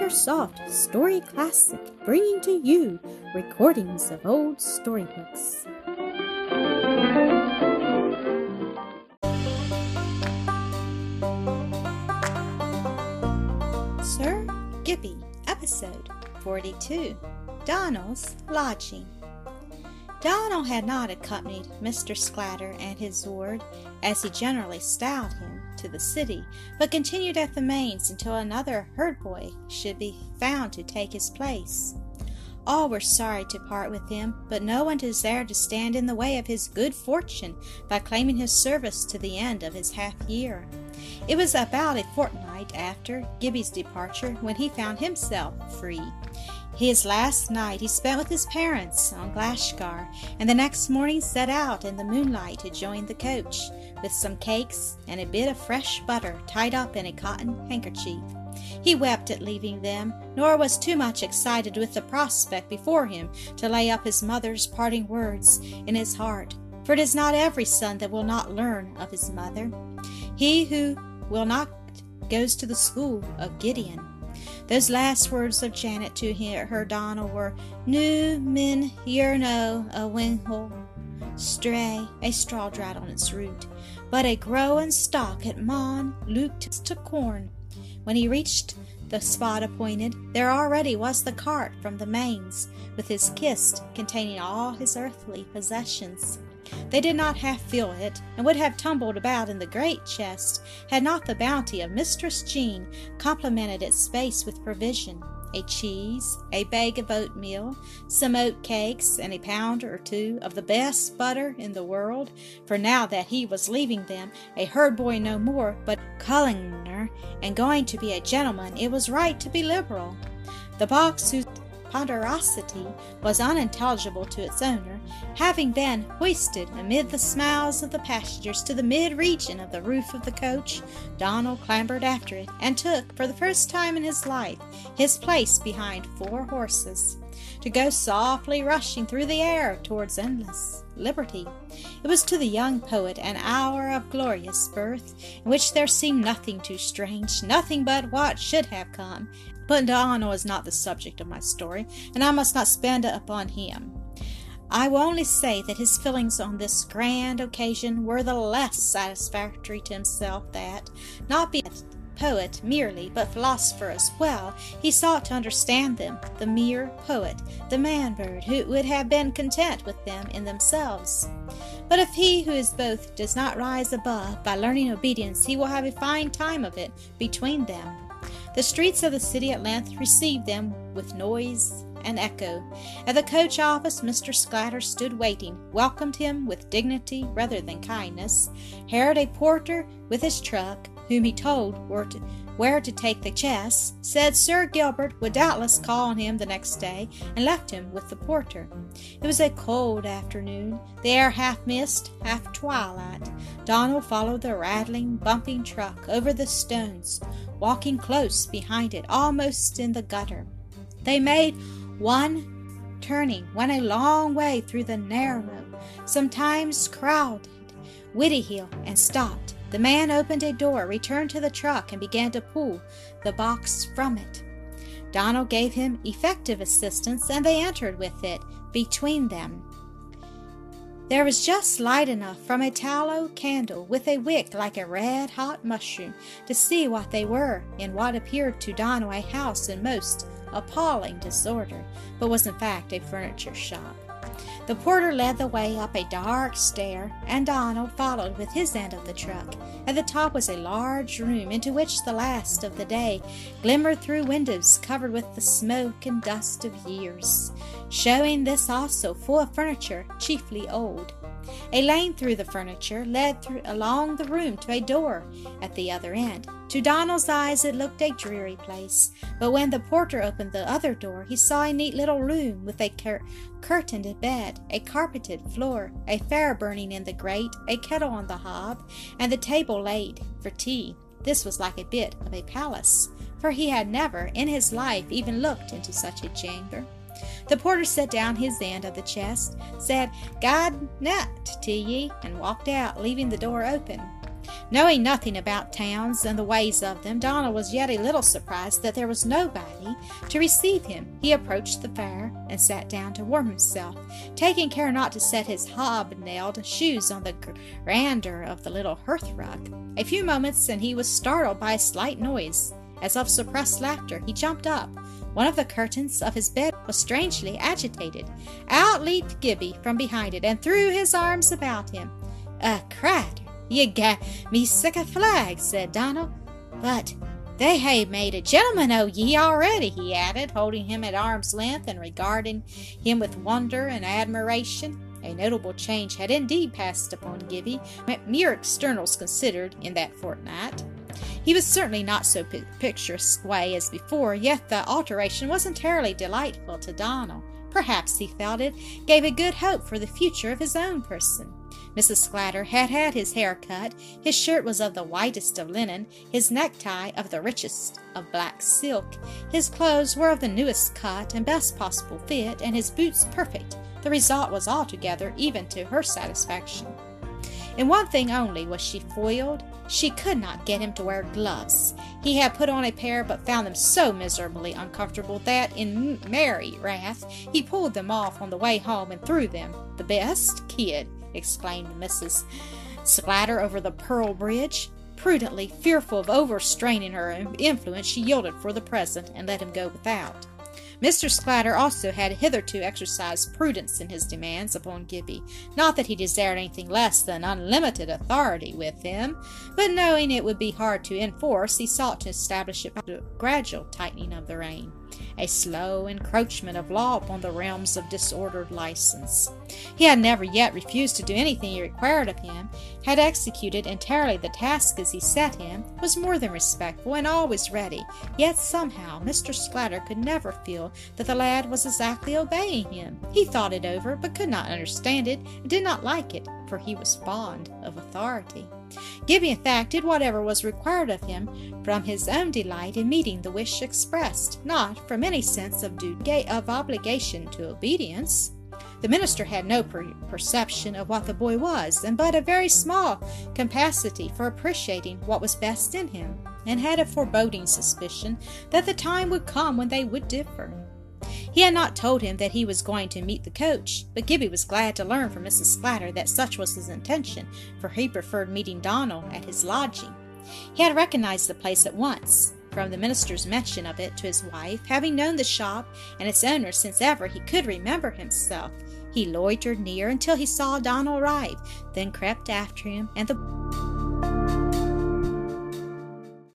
AcreSoft Story Classic, bringing to you recordings of old storybooks. Sir Gibbie, Episode 42 Donal's Lodging. Donal had not accompanied Mr. Sclater and his ward, as he generally styled him, to the city, but continued at the Mains until another herd boy should be found to take his place. All were sorry to part with him, but no one desired to stand in the way of his good fortune by claiming his service to the end of his half year. It was about a fortnight after Gibbie's departure when he found himself free. His last night he spent with his parents on Glashgar, and the next morning set out in the moonlight to join the coach, with some cakes and a bit of fresh butter tied up in a cotton handkerchief. He wept at leaving them, nor was too much excited with the prospect before him to lay up his mother's parting words in his heart, for it is not every son that will not learn of his mother. He who will not goes to the school of Gideon. Those last words of Janet to her Donal were Nu min yerno a wingle stray, a straw dried on its root, but a growing stalk at Mon looked to corn. When he reached the spot appointed, there already was the cart from the mains, with his kist containing all his earthly possessions. They did not half fill it, and would have tumbled about in the great chest, had not the bounty of Mistress Jean complemented its space with provision a cheese, a bag of oatmeal, some oat cakes, and a pound or two of the best butter in the world, for now that he was leaving them, a herd boy no more, but collegianer, and going to be a gentleman, it was right to be liberal. The box whose ponderosity was unintelligible to its owner, having been hoisted amid the smiles of the passengers to the mid region of the roof of the coach, Donal clambered after it, and took, for the first time in his life, his place behind four horses, to go softly rushing through the air towards endless liberty. It was to the young poet an hour of glorious birth, in which there seemed nothing too strange, nothing but what should have come, but Donal is not the subject of my story, and I must not spend it upon him. I will only say that his feelings on this grand occasion were the less satisfactory to himself that, not being poet merely, but philosopher as well, he sought to understand them, the mere poet, the man bird, who would have been content with them in themselves. But if he who is both does not rise above by learning obedience, he will have a fine time of it between them. The streets of the city at length received them with noise and echo. At the coach office, Mr. Sclater stood waiting, welcomed him with dignity rather than kindness, hired a porter with his truck, whom he told were to, where to take the chess, said Sir Gilbert would doubtless call on him the next day, and left him with the porter. It was a cold afternoon, the air half mist, half twilight. Donal followed the rattling, bumping truck over the stones, walking close behind it, almost in the gutter. They made one turning, went a long way through the narrow, sometimes crowded Widdiehill, and stopped. The man opened a door, returned to the truck, and began to pull the box from it. Donal gave him effective assistance, and they entered with it between them. There was just light enough from a tallow candle with a wick like a red hot mushroom to see what they were in what appeared to Donal a house in most appalling disorder, but was in fact a furniture shop. The porter led the way up a dark stair, and Donal followed with his end of the truck. At the top was a large room into which the last of the day glimmered through windows covered with the smoke and dust of years, showing this also full of furniture, chiefly old. A lane through the furniture led through along the room to a door at the other end. To Donal's eyes it looked a dreary place, but when the porter opened the other door, he saw a neat little room with a cur- curtained bed, a carpeted floor, a fire burning in the grate, a kettle on the hob, and the table laid for tea. This was like a bit of a palace, for he had never in his life even looked into such a chamber. The porter set down his end of the chest, said, God nut to ye, and walked out, leaving the door open. Knowing nothing about towns and the ways of them, Donal was yet a little surprised that there was nobody to receive him. He approached the fire and sat down to warm himself, taking care not to set his hobnailed shoes on the grandeur of the little hearth rug. A few moments, and he was startled by a slight noise, as of suppressed laughter. He jumped up. One of the curtains of his bed was strangely agitated. Out leaped Gibbie from behind it and threw his arms about him. A crater! Ye got me sick of flags, said Donal. But they hae made a gentleman o' ye already, he added, holding him at arm's length and regarding him with wonder and admiration. A notable change had indeed passed upon Gibbie, mere externals considered, in that fortnight. He was certainly not so picturesque way as before, yet the alteration was entirely delightful to Donal. Perhaps, he felt it, gave a good hope for the future of his own person. Mrs. Sclater had had his hair cut, his shirt was of the whitest of linen, his necktie of the richest of black silk, his clothes were of the newest cut and best possible fit, and his boots perfect. The result was altogether even to her satisfaction. In one thing only was she foiled. She could not get him to wear gloves. He had put on a pair, but found them so miserably uncomfortable that, in merry wrath, he pulled them off on the way home and threw them. The best kid! exclaimed Mrs. Sclater over the Pearl Bridge. Prudently, fearful of overstraining her influence, she yielded for the present and let him go without. Mr. Sclater also had hitherto exercised prudence in his demands upon Gibbie. Not that he desired anything less than unlimited authority with him, but knowing it would be hard to enforce, he sought to establish it by a gradual tightening of the rein a slow encroachment of law upon the realms of disordered license. He had never yet refused to do anything he required of him, had executed entirely the task as he set him, was more than respectful, and always ready, yet somehow Mr. Sclater could never feel that the lad was exactly obeying him. He thought it over, but could not understand it, and did not like it, for he was fond of authority. Gibbie, in fact, did whatever was required of him from his own delight in meeting the wish expressed, not from any sense of duty of obligation to obedience. The minister had no per- perception of what the boy was, and but a very small capacity for appreciating what was best in him, and had a foreboding suspicion that the time would come when they would differ. He had not told him that he was going to meet the coach, but Gibbie was glad to learn from Mrs. Sclater that such was his intention, for he preferred meeting Donal at his lodging. He had recognized the place at once, from the minister's mention of it to his wife, having known the shop and its owner since ever he could remember himself. He loitered near until he saw Donal arrive, then crept after him, and the